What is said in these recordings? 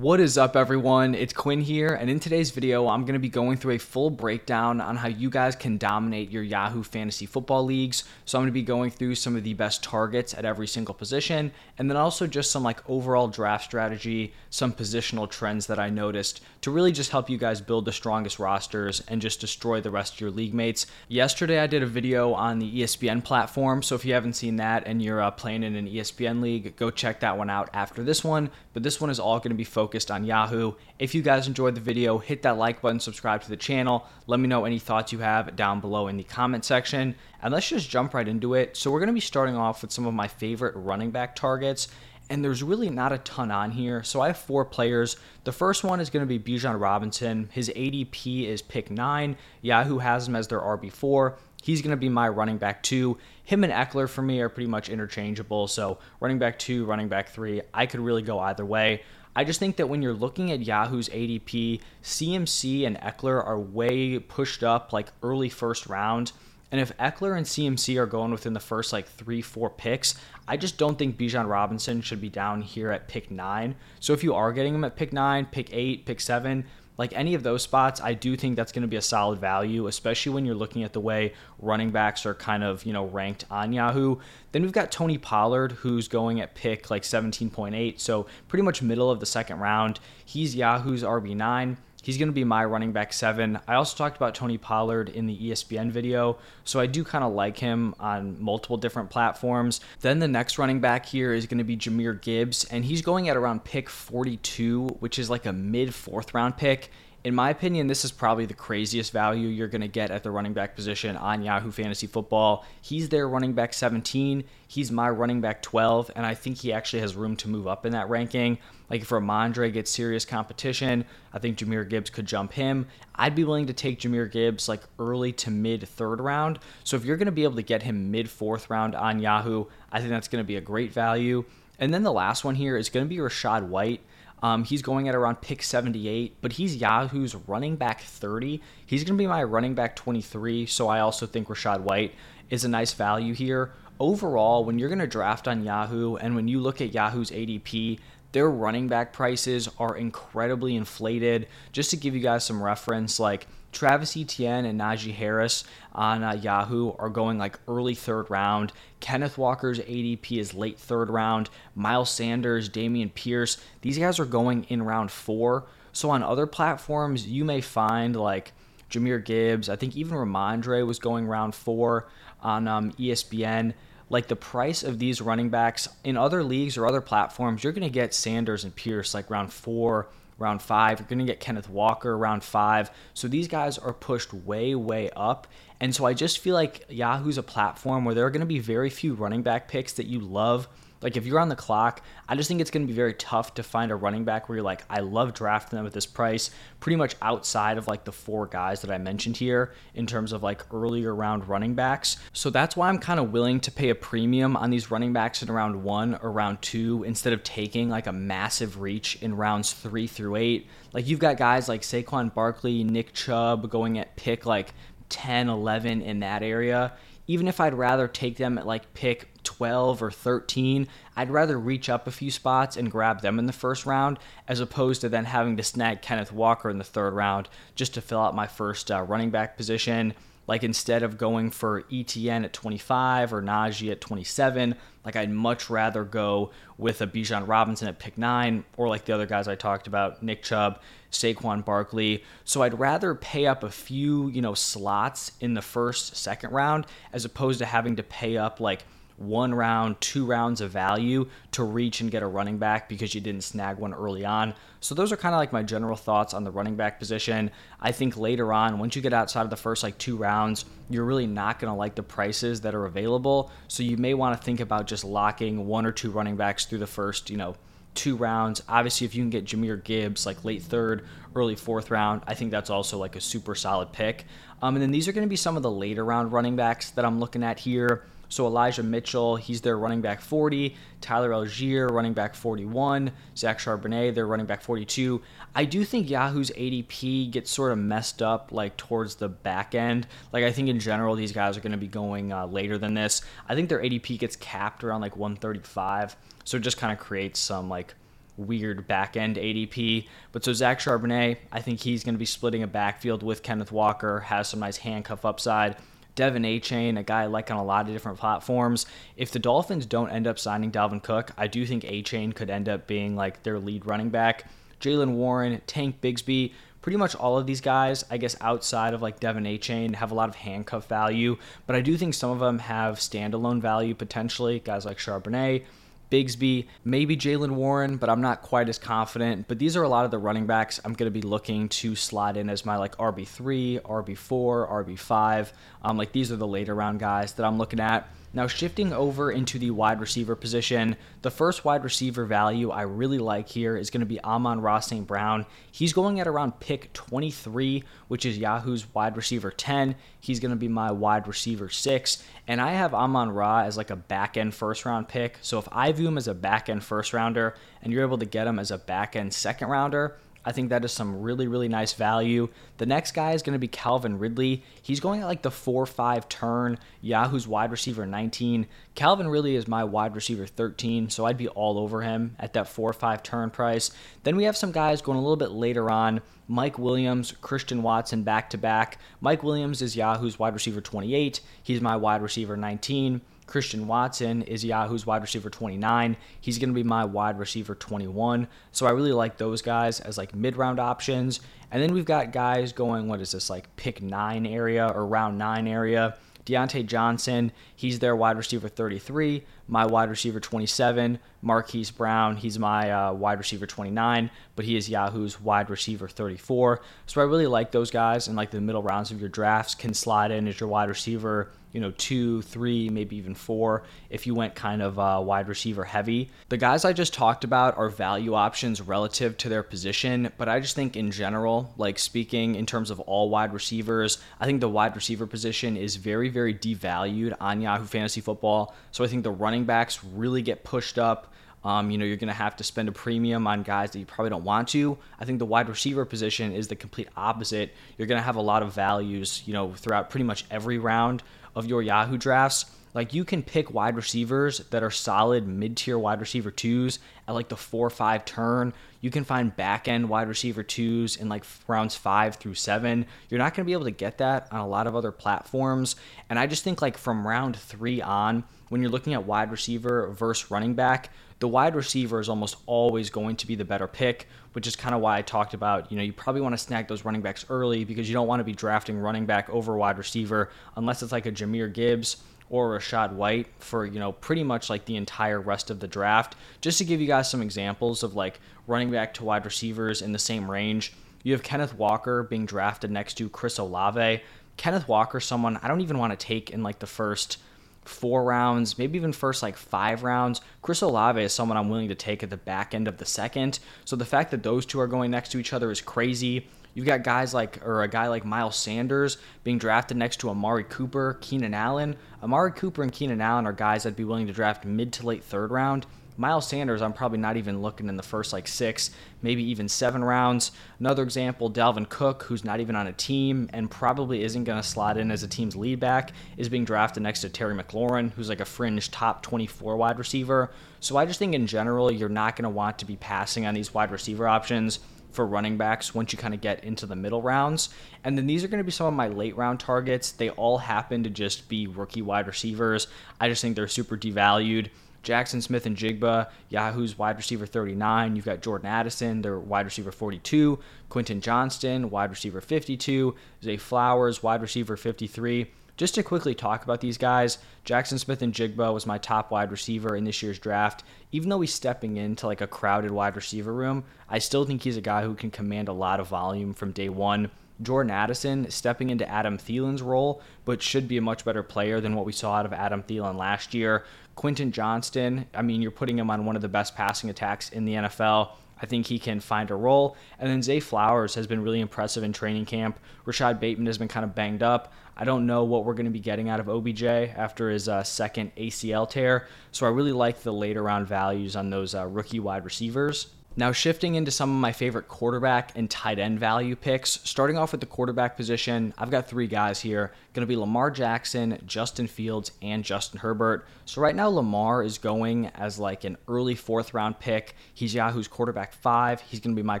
What is up, everyone? It's Quinn here, and in today's video, I'm going to be going through a full breakdown on how you guys can dominate your Yahoo Fantasy Football leagues. So, I'm going to be going through some of the best targets at every single position, and then also just some like overall draft strategy, some positional trends that I noticed to really just help you guys build the strongest rosters and just destroy the rest of your league mates. Yesterday, I did a video on the ESPN platform, so if you haven't seen that and you're uh, playing in an ESPN league, go check that one out after this one. But this one is all going to be focused focused on Yahoo. If you guys enjoyed the video, hit that like button, subscribe to the channel. Let me know any thoughts you have down below in the comment section. And let's just jump right into it. So, we're going to be starting off with some of my favorite running back targets and there's really not a ton on here. So I have four players. The first one is going to be Bijan Robinson. His ADP is pick nine. Yahoo has him as their RB4. He's going to be my running back two. Him and Ekeler for me are pretty much interchangeable. So running back two, running back three, I could really go either way. I just think that when you're looking at Yahoo's ADP, CMC and Ekeler are way pushed up, like early first round. And if Ekeler and CMC are going within the first like three, four picks, I just don't think Bijan Robinson should be down here at pick nine. So if you are getting him at pick nine, pick eight, pick seven, like any of those spots, I do think that's going to be a solid value, especially when you're looking at the way running backs are kind of, you know, ranked on Yahoo. Then we've got Tony Pollard, who's going at pick like 17.8, so pretty much middle of the second round. He's Yahoo's RB9. He's going to be my running back seven. I also talked about Tony Pollard in the ESPN video, so I do kind of like him on multiple different platforms. Then the next running back here is going to be Jahmyr Gibbs, and he's going at around pick 42, which is like a mid fourth round pick in my opinion, this is probably the craziest value you're going to get at the running back position on Yahoo Fantasy Football. He's their running back 17. He's my running back 12, and I think he actually has room to move up in that ranking. Like if Rhamondre gets serious competition, I think Jahmyr Gibbs could jump him. I'd be willing to take Jahmyr Gibbs like early to mid third round. So if you're going to be able to get him mid fourth round on Yahoo, I think that's going to be a great value. And then the last one here is going to be Rachaad White. Um, he's going at around pick 78, but he's Yahoo's running back 30. He's going to be my running back 23, so I also think Rachaad White is a nice value here. Overall, when you're going to draft on Yahoo and when you look at Yahoo's ADP, their running back prices are incredibly inflated. Just to give you guys some reference, like Travis Etienne and Najee Harris on uh, Yahoo are going like early third round. Kenneth Walker's ADP is late third round. Miles Sanders, Dameon Pierce, these guys are going in round four. So on other platforms, you may find like Jahmyr Gibbs. I think even Rhamondre was going round four on um, ESPN. Like the price of these running backs in other leagues or other platforms, you're going to get Sanders and Pierce like round four round five. You're going to get Kenneth Walker round five. So these guys are pushed way, way up. And so I just feel like Yahoo's a platform where there are going to be very few running back picks that you love like if you're on the clock, I just think it's going to be very tough to find a running back where you're like, I love drafting them at this price, pretty much outside of like the four guys that I mentioned here in terms of like earlier round running backs. So that's why I'm kind of willing to pay a premium on these running backs in round one or round two instead of taking like a massive reach in rounds three through eight. Like you've got guys like Saquon Barkley, Nick Chubb going at pick like 10, 11 in that area even if I'd rather take them at like pick 12 or 13, I'd rather reach up a few spots and grab them in the first round as opposed to then having to snag Kenneth Walker in the third round just to fill out my first uh, running back position. Like instead of going for Etienne at 25 or Najee at 27, like I'd much rather go with a Bijan Robinson at pick nine or like the other guys I talked about, Nick Chubb, Saquon Barkley. So I'd rather pay up a few, you know, slots in the first, second round as opposed to having to pay up like one round, two rounds of value to reach and get a running back because you didn't snag one early on. So those are kind of like my general thoughts on the running back position. I think later on, once you get outside of the first like two rounds, you're really not going to like the prices that are available. So you may want to think about just locking one or two running backs through the first, you know, two rounds. Obviously, if you can get Jahmyr Gibbs like late third, early fourth round, I think that's also like a super solid pick. Um, and then these are going to be some of the later round running backs that I'm looking at here. So Elijah Mitchell, he's their running back 40. Tyler Allgeier, running back 41. Zach Charbonnet, their running back 42. I do think Yahoo's ADP gets sort of messed up like towards the back end. Like I think in general these guys are going to be going uh, later than this. I think their ADP gets capped around like 135. So it just kind of creates some like weird back end ADP. But so Zach Charbonnet, I think he's going to be splitting a backfield with Kenneth Walker, has some nice handcuff upside. De'Von Achane, a guy I like on a lot of different platforms. If the Dolphins don't end up signing Dalvin Cook, I do think Achane could end up being like their lead running back. Jaylen Warren, Tank Bigsby, pretty much all of these guys, I guess outside of like De'Von Achane, have a lot of handcuff value, but I do think some of them have standalone value potentially. Guys like Charbonnet, Bigsby, maybe Jaylen Warren, but I'm not quite as confident. But these are a lot of the running backs I'm going to be looking to slide in as my like RB3, RB4, RB5. Um, like these are the later round guys that I'm looking at. Now, shifting over into the wide receiver position, the first wide receiver value I really like here is going to be Amon-Ra St. Brown. He's going at around pick 23, which is Yahoo's wide receiver 10. He's going to be my wide receiver 6. And I have Amon-Ra as like a back end first round pick. So if I view him as a back end first rounder and you're able to get him as a back end second rounder, I think that is some really, really nice value. The next guy is going to be Calvin Ridley. He's going at like the 4 5 turn. Yahoo's wide receiver 19. Calvin Ridley is my wide receiver 13, so I'd be all over him at that 4 5 turn price. Then we have some guys going a little bit later on. Mike Williams, Christian Watson back to back. Mike Williams is Yahoo's wide receiver 28. He's my wide receiver 19. Christian Watson is Yahoo's wide receiver 29. He's going to be my wide receiver 21. So I really like those guys as like mid round options. And then we've got guys going, what is this, like pick nine area or round nine area. Diontae Johnson, he's their wide receiver 33. My wide receiver 27. Marquise Brown, he's my uh, wide receiver 29, but he is Yahoo's wide receiver 34. So I really like those guys, and like the middle rounds of your drafts can slide in as your wide receiver you know, two, three, maybe even four if you went kind of uh, wide receiver heavy. The guys I just talked about are value options relative to their position, but I just think in general, like speaking in terms of all wide receivers, I think the wide receiver position is very, very devalued on Yahoo Fantasy Football. So I think the running backs really get pushed up. Um, you know, you're going to have to spend a premium on guys that you probably don't want to. I think the wide receiver position is the complete opposite. You're going to have a lot of values, you know, throughout pretty much every round of your Yahoo drafts, like you can pick wide receivers that are solid mid tier wide receiver twos at like the four or five turn. You can find back end wide receiver twos in like rounds five through seven. You're not going to be able to get that on a lot of other platforms. And I just think like from round three on, when you're looking at wide receiver versus running back, the wide receiver is almost always going to be the better pick, which is kind of why I talked about, you know, you probably want to snag those running backs early because you don't want to be drafting running back over wide receiver unless it's like a Jahmyr Gibbs or Rachaad White for, you know, pretty much like the entire rest of the draft. Just to give you guys some examples of like running back to wide receivers in the same range. You have Kenneth Walker being drafted next to Chris Olave. Kenneth Walker, someone I don't even want to take in like the first – four rounds, maybe even first like five rounds. Chris Olave is someone I'm willing to take at the back end of the second. So the fact that those two are going next to each other is crazy. You've got guys like, or a guy like Miles Sanders being drafted next to Amari Cooper, Keenan Allen. Amari Cooper and Keenan Allen are guys I'd be willing to draft mid to late third round. Miles Sanders, I'm probably not even looking in the first like six, maybe even seven rounds. Another example, Dalvin Cook, who's not even on a team and probably isn't going to slot in as a team's lead back, is being drafted next to Terry McLaurin, who's like a fringe top 24 wide receiver. So I just think in general, you're not going to want to be passing on these wide receiver options for running backs once you kind of get into the middle rounds. And then these are going to be some of my late round targets. They all happen to just be rookie wide receivers. I just think they're super devalued. Jackson Smith-Njigba, Yahoo's wide receiver 39. You've got Jordan Addison, their wide receiver 42. Quentin Johnston, wide receiver 52. Zay Flowers, wide receiver 53. Just to quickly talk about these guys, Jackson Smith-Njigba was my top wide receiver in this year's draft. Even though he's stepping into like a crowded wide receiver room, I still think he's a guy who can command a lot of volume from day one. Jordan Addison stepping into Adam Thielen's role, but should be a much better player than what we saw out of Adam Thielen last year. Quentin Johnston, I mean, you're putting him on one of the best passing attacks in the NFL. I think he can find a role. And then Zay Flowers has been really impressive in training camp. Rashod Bateman has been kind of banged up. I don't know what we're going to be getting out of OBJ after his uh, second ACL tear. So I really like the later round values on those uh, rookie wide receivers. Now, shifting into some of my favorite quarterback and tight end value picks, starting off with the quarterback position, I've got three guys here. Going to be Lamar Jackson, Justin Fields, and Justin Herbert. So, right now, Lamar is going as like an early fourth round pick. He's Yahoo's quarterback five. He's going to be my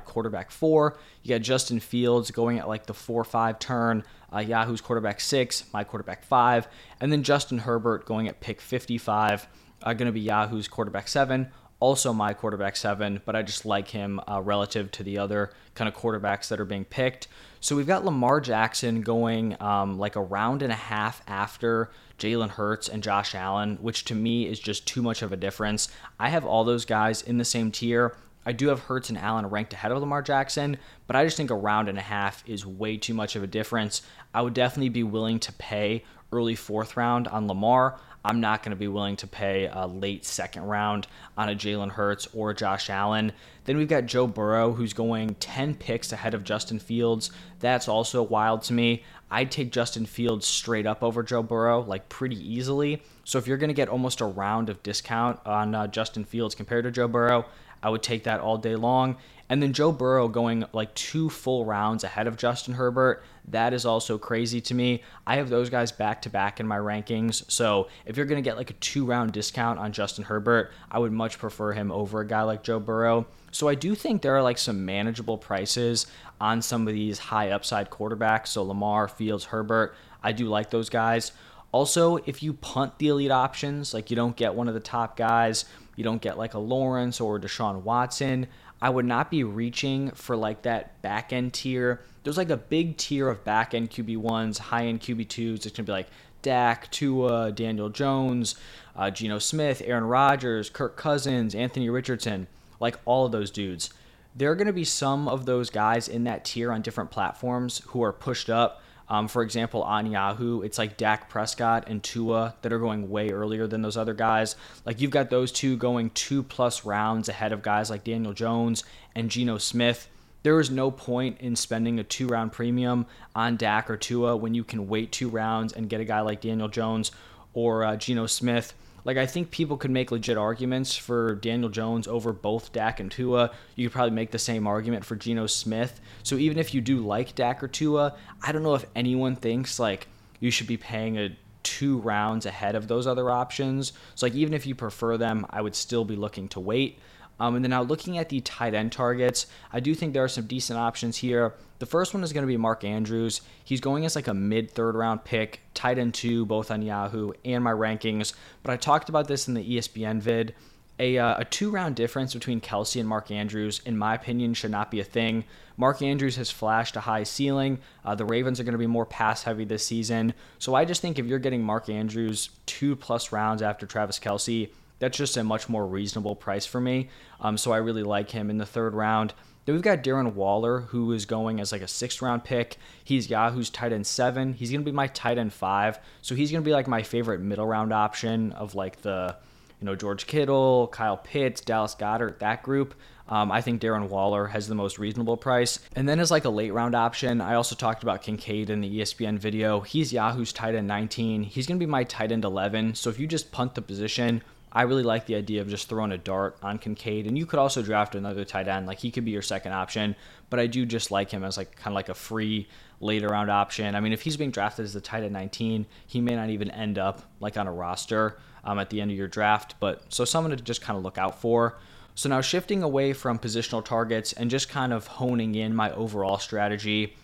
quarterback four. You got Justin Fields going at like the four five turn. Uh, Yahoo's quarterback six, my quarterback five. And then Justin Herbert going at pick 55. Uh, going to be Yahoo's quarterback seven also my quarterback seven, but I just like him uh, relative to the other kind of quarterbacks that are being picked. So we've got Lamar Jackson going um, like a round and a half after Jalen Hurts and Josh Allen, which to me is just too much of a difference. I have all those guys in the same tier. I do have Hurts and Allen ranked ahead of Lamar Jackson, but I just think a round and a half is way too much of a difference. I would definitely be willing to pay early fourth round on Lamar. I'm not going to be willing to pay a late second round on a Jalen Hurts or Josh Allen. Then we've got Joe Burrow, who's going 10 picks ahead of Justin Fields. That's also wild to me. I'd take Justin Fields straight up over Joe Burrow, like pretty easily. So if you're going to get almost a round of discount on uh, Justin Fields compared to Joe Burrow, I would take that all day long. And then Joe Burrow going like two full rounds ahead of Justin Herbert. That is also crazy to me. I have those guys back to back in my rankings. So if you're going to get like a two round discount on Justin Herbert, I would much prefer him over a guy like Joe Burrow. So I do think there are like some manageable prices on some of these high upside quarterbacks. So Lamar, Fields, Herbert, I do like those guys. Also, if you punt the elite options, like you don't get one of the top guys, you don't get like a Lawrence or Deshaun Watson, I would not be reaching for like that back end tier. There's like a big tier of back end QB1s, high end QB2s. It's going to be like Dak, Tua, Daniel Jones, uh, Geno Smith, Aaron Rodgers, Kirk Cousins, Anthony Richardson, like all of those dudes. There are to be some of those guys in that tier on different platforms who are pushed up um, for example, on Yahoo, it's like Dak Prescott and Tua that are going way earlier than those other guys. Like you've got those two going two plus rounds ahead of guys like Daniel Jones and Geno Smith. There is no point in spending a two round premium on Dak or Tua when you can wait two rounds and get a guy like Daniel Jones or uh, Geno Smith like I think people could make legit arguments for Daniel Jones over both Dak and Tua. You could probably make the same argument for Geno Smith. So even if you do like Dak or Tua, I don't know if anyone thinks like you should be paying a two rounds ahead of those other options. So like even if you prefer them, I would still be looking to wait. Um, and then now looking at the tight end targets, I do think there are some decent options here. The first one is going to be Mark Andrews. He's going as like a mid third round pick, tight end two, both on Yahoo and my rankings. But I talked about this in the ESPN vid. A, uh, a two round difference between Kelce and Mark Andrews, in my opinion, should not be a thing. Mark Andrews has flashed a high ceiling. Uh, the Ravens are going to be more pass heavy this season. So I just think if you're getting Mark Andrews two plus rounds after Travis Kelce, that's just a much more reasonable price for me. Um, so I really like him in the third round. Then we've got Darren Waller, who is going as like a sixth round pick. He's Yahoo's tight end seven. He's going to be my tight end five. So he's going to be like my favorite middle round option of like the, you know, George Kittle, Kyle Pitts, Dallas Goedert, that group. Um, I think Darren Waller has the most reasonable price. And then as like a late round option, I also talked about Kincaid in the ESPN video. He's Yahoo's tight end 19. He's going to be my tight end 11. So if you just punt the position, I really like the idea of just throwing a dart on Kincaid, and you could also draft another tight end. Like he could be your second option, but I do just like him as like kind of like a free later round option. I mean, if he's being drafted as the tight end 19, he may not even end up like on a roster um, at the end of your draft. But so someone to just kind of look out for. So now shifting away from positional targets and just kind of honing in my overall strategy.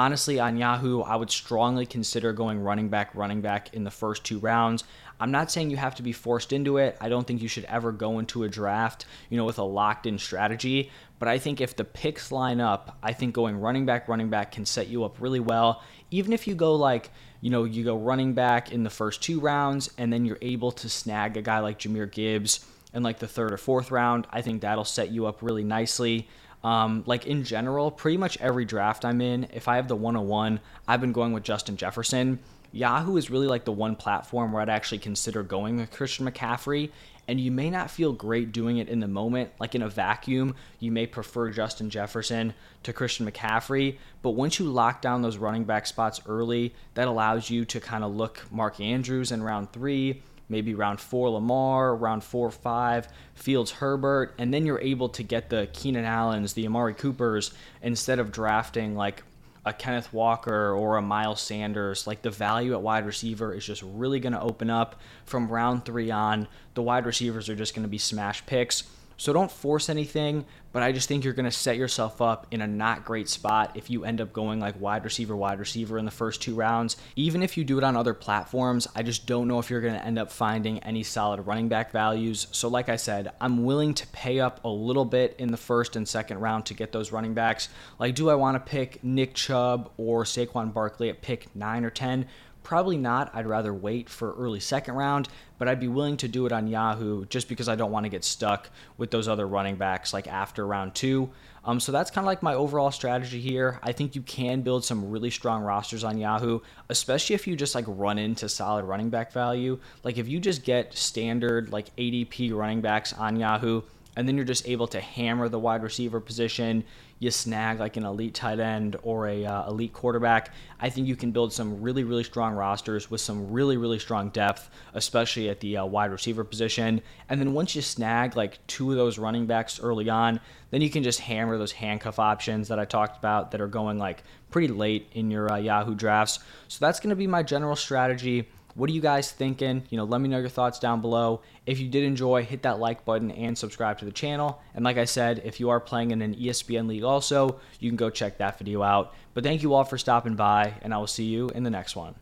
Honestly, on Yahoo, I would strongly consider going running back, running back in the first two rounds. I'm not saying you have to be forced into it. I don't think you should ever go into a draft, you know, with a locked in strategy. But I think if the picks line up, I think going running back, running back can set you up really well. Even if you go like, you know, you go running back in the first two rounds and then you're able to snag a guy like Jahmyr Gibbs in like the third or fourth round, I think that'll set you up really nicely. Um, like in general, pretty much every draft I'm in, if I have the 101, I've been going with Justin Jefferson Yahoo is really like the one platform where I'd actually consider going with Christian McCaffrey. And you may not feel great doing it in the moment. Like in a vacuum, you may prefer Justin Jefferson to Christian McCaffrey. But once you lock down those running back spots early, that allows you to kind of look Mark Andrews in round three, maybe round four Lamar, round four five Fields Herbert, and then you're able to get the Keenan Allens, the Amari Coopers, instead of drafting like a Kenneth Walker or a Miles Sanders. Like the value at wide receiver is just really going to open up from round three on. The wide receivers are just going to be smash picks. So don't force anything, but I just think you're going to set yourself up in a not great spot if you end up going like wide receiver, wide receiver in the first two rounds. Even if you do it on other platforms, I just don't know if you're going to end up finding any solid running back values. So, like I said, I'm willing to pay up a little bit in the first and second round to get those running backs. Like, do I want to pick Nick Chubb or Saquon Barkley at pick nine or 10? Probably not. I'd rather wait for early second round, but I'd be willing to do it on Yahoo just because I don't want to get stuck with those other running backs like after round two. Um, so that's kind of like my overall strategy here. I think you can build some really strong rosters on Yahoo, especially if you just like run into solid running back value. Like if you just get standard like ADP running backs on Yahoo, and then you're just able to hammer the wide receiver position. You snag like an elite tight end or a uh, elite quarterback. I think you can build some really really strong rosters with some really really strong depth, especially at the uh, wide receiver position. And then once you snag like two of those running backs early on, then you can just hammer those handcuff options that I talked about that are going like pretty late in your uh, Yahoo drafts. So that's going to be my general strategy. What are you guys thinking? You know, let me know your thoughts down below. If you did enjoy, hit that like button and subscribe to the channel. And like I said, if you are playing in an ESPN league also, you can go check that video out. But thank you all for stopping by, and I will see you in the next one.